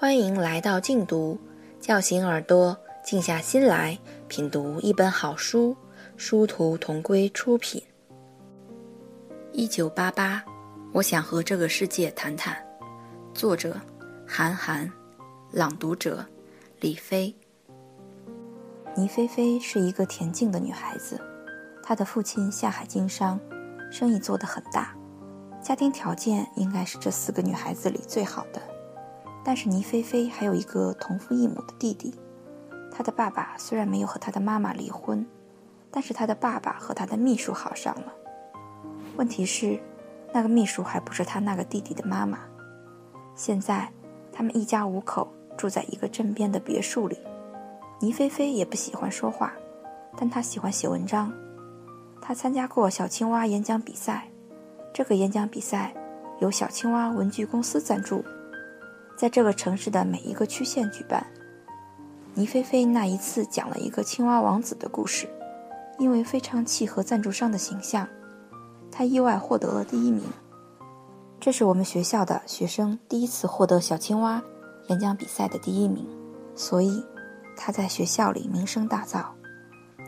欢迎来到静读，叫醒耳朵，静下心来品读一本好书。殊途同归出品。一九八八，我想和这个世界谈谈。作者：韩寒，朗读者：李飞。倪菲菲是一个恬静的女孩子，她的父亲下海经商，生意做得很大，家庭条件应该是这四个女孩子里最好的。但是倪菲菲还有一个同父异母的弟弟，她的爸爸虽然没有和她的妈妈离婚。但是他的爸爸和他的秘书好上了。问题是，那个秘书还不是他那个弟弟的妈妈。现在，他们一家五口住在一个镇边的别墅里。倪菲菲也不喜欢说话，但她喜欢写文章。她参加过小青蛙演讲比赛，这个演讲比赛由小青蛙文具公司赞助，在这个城市的每一个区县举办。倪菲菲那一次讲了一个青蛙王子的故事。因为非常契合赞助商的形象，他意外获得了第一名。这是我们学校的学生第一次获得小青蛙演讲比赛的第一名，所以他在学校里名声大噪。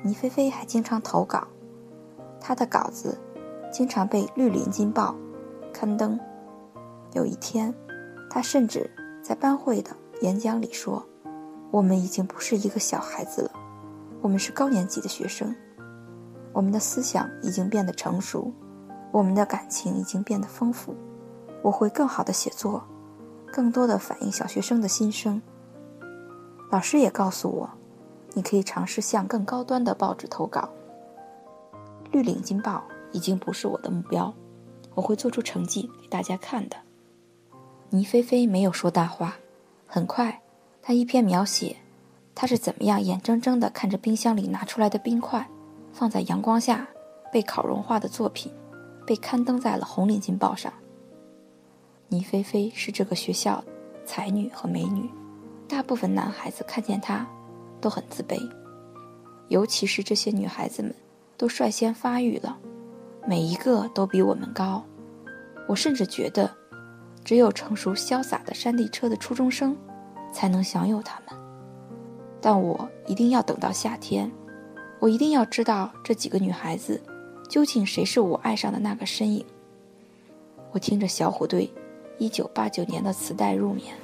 倪菲菲还经常投稿，他的稿子经常被《绿林金报》刊登。有一天，他甚至在班会的演讲里说：“我们已经不是一个小孩子了，我们是高年级的学生。”我们的思想已经变得成熟，我们的感情已经变得丰富。我会更好的写作，更多的反映小学生的心声。老师也告诉我，你可以尝试向更高端的报纸投稿。绿领巾报已经不是我的目标，我会做出成绩给大家看的。倪菲菲没有说大话，很快，她一篇描写，她是怎么样眼睁睁地看着冰箱里拿出来的冰块。放在阳光下被烤融化的作品，被刊登在了《红领巾报》上。倪菲菲是这个学校才女和美女，大部分男孩子看见她都很自卑，尤其是这些女孩子们都率先发育了，每一个都比我们高。我甚至觉得，只有成熟潇洒的山地车的初中生才能享有它们。但我一定要等到夏天。我一定要知道这几个女孩子，究竟谁是我爱上的那个身影。我听着小虎队一九八九年的磁带入眠。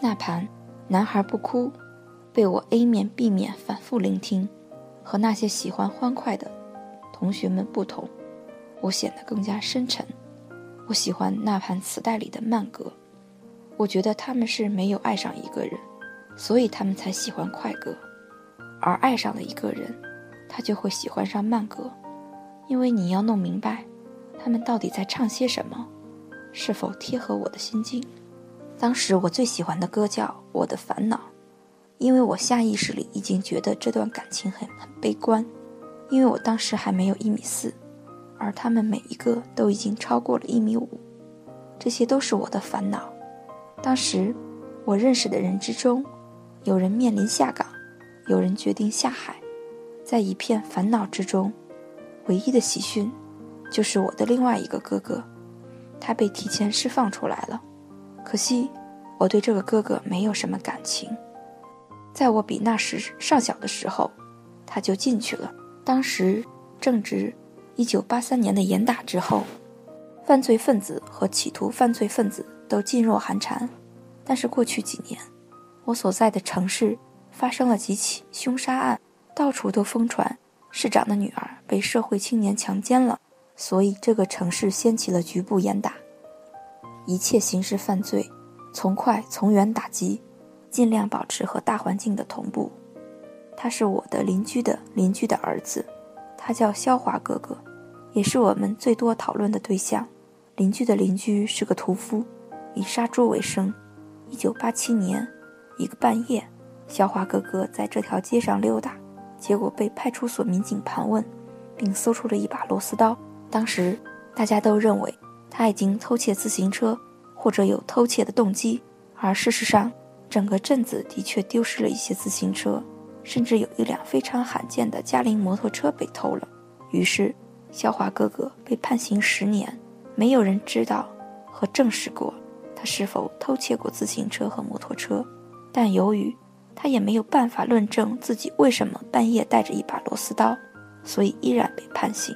那盘《男孩不哭》，被我 A 面 B 面反复聆听。和那些喜欢欢快的同学们不同，我显得更加深沉。我喜欢那盘磁带里的慢歌。我觉得他们是没有爱上一个人，所以他们才喜欢快歌。而爱上了一个人，他就会喜欢上慢歌，因为你要弄明白，他们到底在唱些什么，是否贴合我的心境。当时我最喜欢的歌叫《我的烦恼》，因为我下意识里已经觉得这段感情很很悲观，因为我当时还没有一米四，而他们每一个都已经超过了一米五，这些都是我的烦恼。当时我认识的人之中，有人面临下岗。有人决定下海，在一片烦恼之中，唯一的喜讯，就是我的另外一个哥哥，他被提前释放出来了。可惜，我对这个哥哥没有什么感情。在我比那时尚小的时候，他就进去了。当时正值1983年的严打之后，犯罪分子和企图犯罪分子都噤若寒蝉。但是过去几年，我所在的城市。发生了几起凶杀案，到处都疯传市长的女儿被社会青年强奸了，所以这个城市掀起了局部严打，一切刑事犯罪从快从远打击，尽量保持和大环境的同步。他是我的邻居的邻居的儿子，他叫肖华哥哥，也是我们最多讨论的对象。邻居的邻居是个屠夫，以杀猪为生。一九八七年，一个半夜。肖华哥哥在这条街上溜达，结果被派出所民警盘问，并搜出了一把螺丝刀。当时大家都认为他已经偷窃自行车，或者有偷窃的动机。而事实上，整个镇子的确丢失了一些自行车，甚至有一辆非常罕见的嘉陵摩托车被偷了。于是，肖华哥哥被判刑十年。没有人知道和证实过他是否偷窃过自行车和摩托车，但由于他也没有办法论证自己为什么半夜带着一把螺丝刀，所以依然被判刑。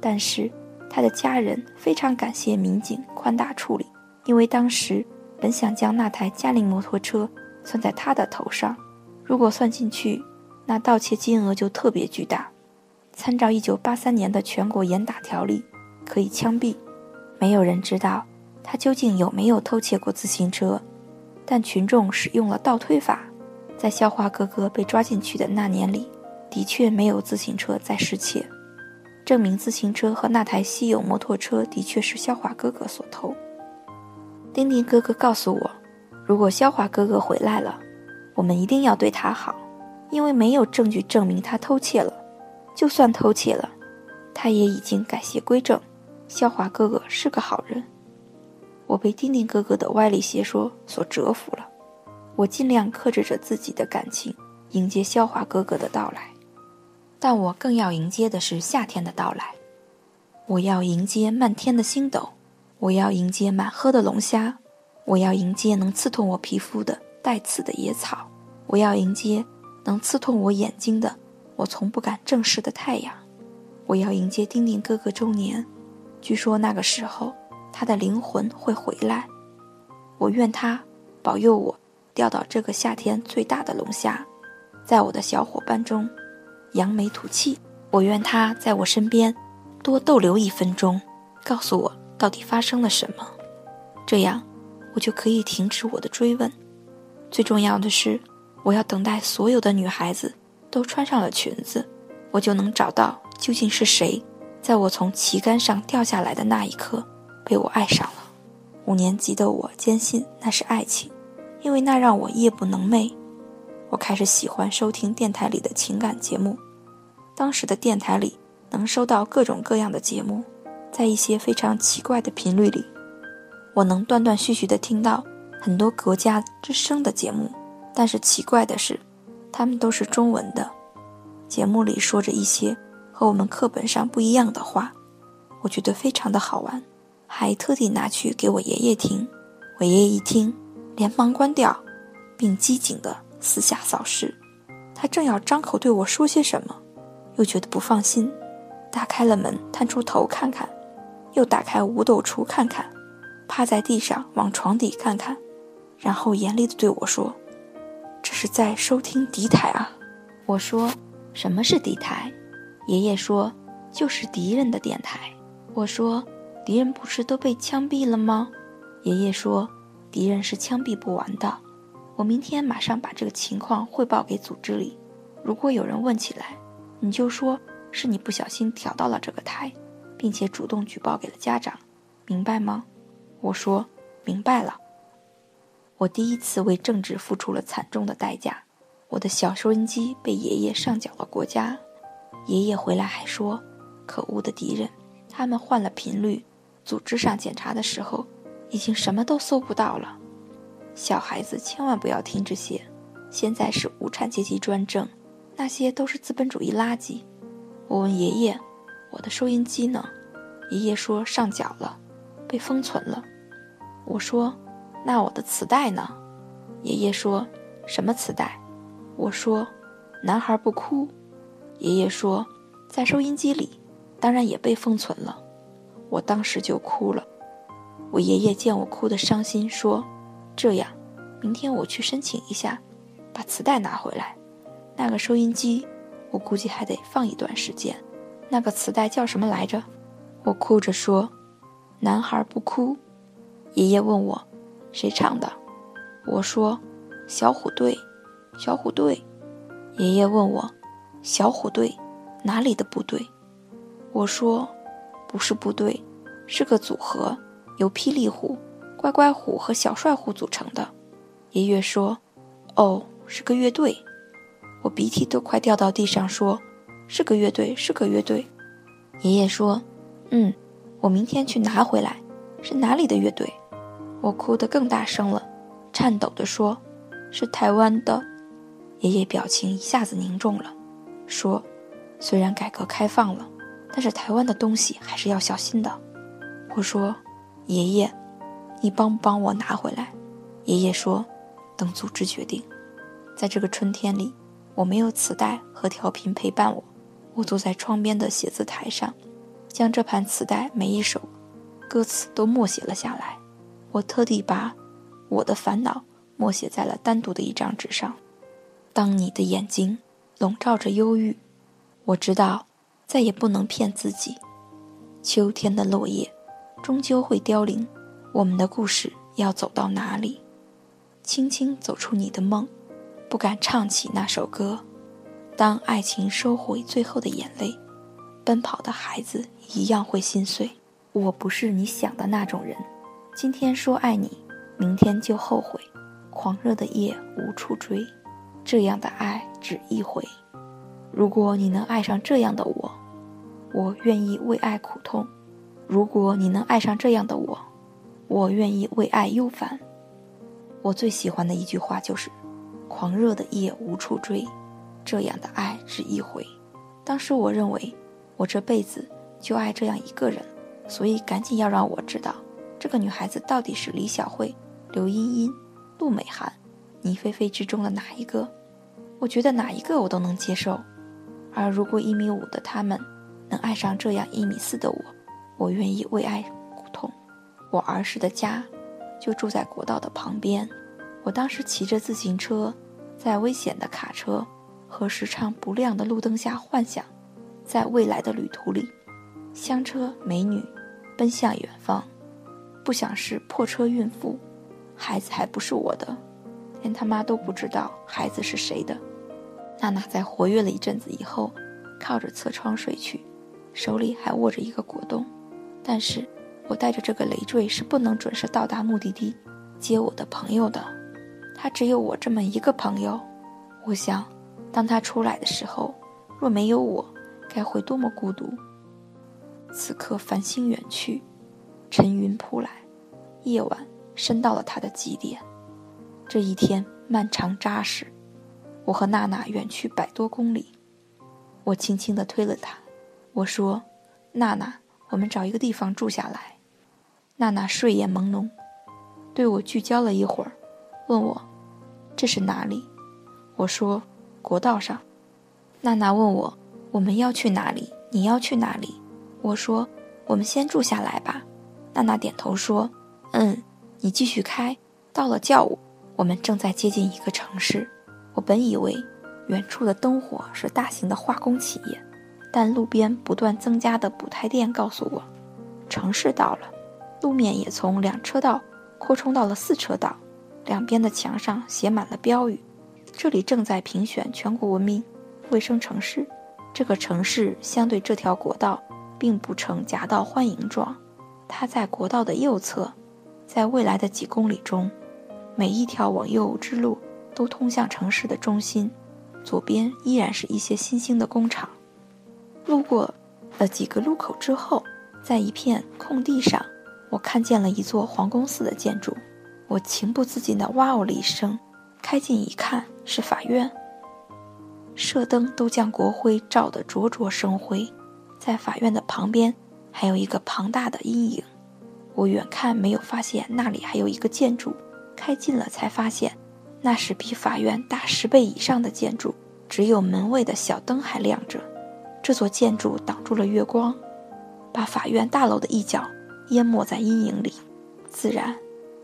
但是他的家人非常感谢民警宽大处理，因为当时本想将那台嘉陵摩托车算在他的头上，如果算进去，那盗窃金额就特别巨大。参照1983年的全国严打条例，可以枪毙。没有人知道他究竟有没有偷窃过自行车，但群众使用了倒推法，在肖华哥哥被抓进去的那年里，的确没有自行车在失窃，证明自行车和那台稀有摩托车的确是肖华哥哥所偷。丁丁哥哥告诉我，如果肖华哥哥回来了，我们一定要对他好，因为没有证据证明他偷窃了。就算偷窃了，他也已经改邪归正。肖华哥哥是个好人。我被丁丁哥哥的歪理邪说所折服了。我尽量克制着自己的感情，迎接肖华哥哥的到来。但我更要迎接的是夏天的到来。我要迎接漫天的星斗，我要迎接满河的龙虾，我要迎接能刺痛我皮肤的带刺的野草，我要迎接能刺痛我眼睛的。我从不敢正视的太阳，我要迎接丁丁哥哥周年。据说那个时候，他的灵魂会回来。我愿他保佑我钓到这个夏天最大的龙虾，在我的小伙伴中扬眉吐气。我愿他在我身边多逗留一分钟，告诉我到底发生了什么，这样我就可以停止我的追问。最重要的是，我要等待所有的女孩子。都穿上了裙子，我就能找到究竟是谁，在我从旗杆上掉下来的那一刻，被我爱上了。五年级的我坚信那是爱情，因为那让我夜不能寐。我开始喜欢收听电台里的情感节目。当时的电台里能收到各种各样的节目，在一些非常奇怪的频率里，我能断断续续地听到很多国家之声的节目。但是奇怪的是。他们都是中文的，节目里说着一些和我们课本上不一样的话，我觉得非常的好玩，还特地拿去给我爷爷听。我爷爷一听，连忙关掉，并机警地四下扫视。他正要张口对我说些什么，又觉得不放心，打开了门，探出头看看，又打开五斗橱看看，趴在地上往床底看看，然后严厉地对我说。这是在收听敌台啊！我说：“什么是敌台？”爷爷说：“就是敌人的电台。”我说：“敌人不是都被枪毙了吗？”爷爷说：“敌人是枪毙不完的。我明天马上把这个情况汇报给组织里。如果有人问起来，你就说是你不小心调到了这个台，并且主动举报给了家长，明白吗？”我说：“明白了。”我第一次为政治付出了惨重的代价，我的小收音机被爷爷上缴了国家。爷爷回来还说：“可恶的敌人，他们换了频率，组织上检查的时候，已经什么都搜不到了。小孩子千万不要听这些。现在是无产阶级专政，那些都是资本主义垃圾。”我问爷爷：“我的收音机呢？”爷爷说：“上缴了，被封存了。”我说。那我的磁带呢？爷爷说：“什么磁带？”我说：“男孩不哭。”爷爷说：“在收音机里，当然也被封存了。”我当时就哭了。我爷爷见我哭得伤心，说：“这样，明天我去申请一下，把磁带拿回来。那个收音机，我估计还得放一段时间。那个磁带叫什么来着？”我哭着说：“男孩不哭。”爷爷问我。谁唱的？我说：“小虎队，小虎队。”爷爷问我：“小虎队哪里的部队？”我说：“不是部队，是个组合，由霹雳虎、乖乖虎和小帅虎组成的。”爷爷说：“哦，是个乐队。”我鼻涕都快掉到地上，说：“是个乐队，是个乐队。”爷爷说：“嗯，我明天去拿回来。是哪里的乐队？”我哭得更大声了，颤抖地说：“是台湾的。”爷爷表情一下子凝重了，说：“虽然改革开放了，但是台湾的东西还是要小心的。”我说：“爷爷，你帮不帮我拿回来？”爷爷说：“等组织决定。”在这个春天里，我没有磁带和调频陪伴我。我坐在窗边的写字台上，将这盘磁带每一首歌词都默写了下来。我特地把我的烦恼默写在了单独的一张纸上。当你的眼睛笼罩着忧郁，我知道再也不能骗自己。秋天的落叶终究会凋零，我们的故事要走到哪里？轻轻走出你的梦。不敢唱起那首歌。当爱情收回最后的眼泪，奔跑的孩子一样会心碎。我不是你想的那种人，今天说爱你，明天就后悔。狂热的夜无处追，这样的爱只一回。如果你能爱上这样的我，我愿意为爱苦痛。如果你能爱上这样的我，我愿意为爱忧烦。我最喜欢的一句话就是。狂热的夜无处追，这样的爱只一回。当时我认为，我这辈子就爱这样一个人，所以赶紧要让我知道，这个女孩子到底是李小慧、刘茵茵、陆美涵、倪菲菲之中的哪一个？我觉得哪一个我都能接受。而如果一米五的他们能爱上这样一米四的我，我愿意为爱苦痛。我儿时的家就住在国道的旁边，我当时骑着自行车。在危险的卡车和时常不亮的路灯下幻想，在未来的旅途里，香车美女奔向远方，不想是破车孕妇，孩子还不是我的，连他妈都不知道孩子是谁的。娜娜在活跃了一阵子以后，靠着侧窗睡去，手里还握着一个果冻。但是我带着这个累赘是不能准时到达目的地接我的朋友的。他只有我这么一个朋友，我想，当他出来的时候，若没有我，该会多么孤独。此刻繁星远去，沉云扑来，夜晚深到了他的极点。这一天漫长扎实，我和娜娜远去百多公里。我轻轻地推了他，我说：“娜娜，我们找一个地方住下来。”娜娜睡眼朦胧，对我聚焦了一会儿。问我这是哪里？我说国道上。娜娜问我我们要去哪里？你要去哪里？我说我们先住下来吧。娜娜点头说：“嗯，你继续开。”到了叫我，我们正在接近一个城市。我本以为远处的灯火是大型的化工企业，但路边不断增加的补胎店告诉我，城市到了。路面也从两车道扩充到了四车道。两边的墙上写满了标语，这里正在评选全国文明卫生城市。这个城市相对这条国道，并不呈夹道欢迎状，它在国道的右侧。在未来的几公里中，每一条往右之路都通向城市的中心。左边依然是一些新兴的工厂。路过了几个路口之后，在一片空地上，我看见了一座皇宫似的建筑。我情不自禁地“哇哦”了一声，开近一看，是法院。射灯都将国徽照得灼灼生辉，在法院的旁边还有一个庞大的阴影。我远看没有发现那里还有一个建筑，开近了才发现，那是比法院大十倍以上的建筑，只有门卫的小灯还亮着。这座建筑挡住了月光，把法院大楼的一角淹没在阴影里，自然。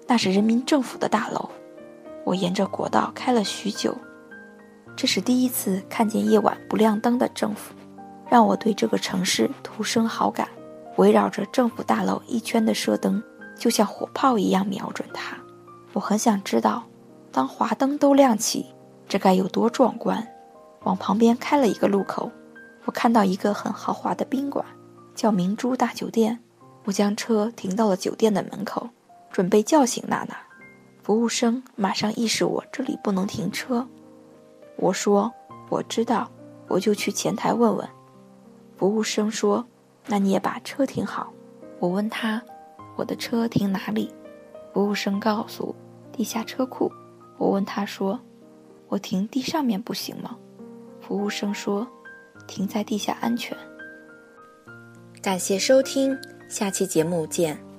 那是人民政府的大楼。我沿着国道开了许久，这是第一次看见夜晚不亮灯的政府，让我对这个城市徒生好感。围绕着政府大楼一圈的射灯，就像火炮一样瞄准它。我很想知道，当华灯都亮起，这该有多壮观。往旁边开了一个路口，我看到一个很豪华的宾馆，叫明珠大酒店。我将车停到了酒店的门口。准备叫醒娜娜，服务生马上意识我这里不能停车。我说：“我知道，我就去前台问问。”服务生说：“那你也把车停好。”我问他：“我的车停哪里？”服务生告诉：“地下车库。”我问他说：“我停地上面不行吗？”服务生说：“停在地下安全。”感谢收听，下期节目见。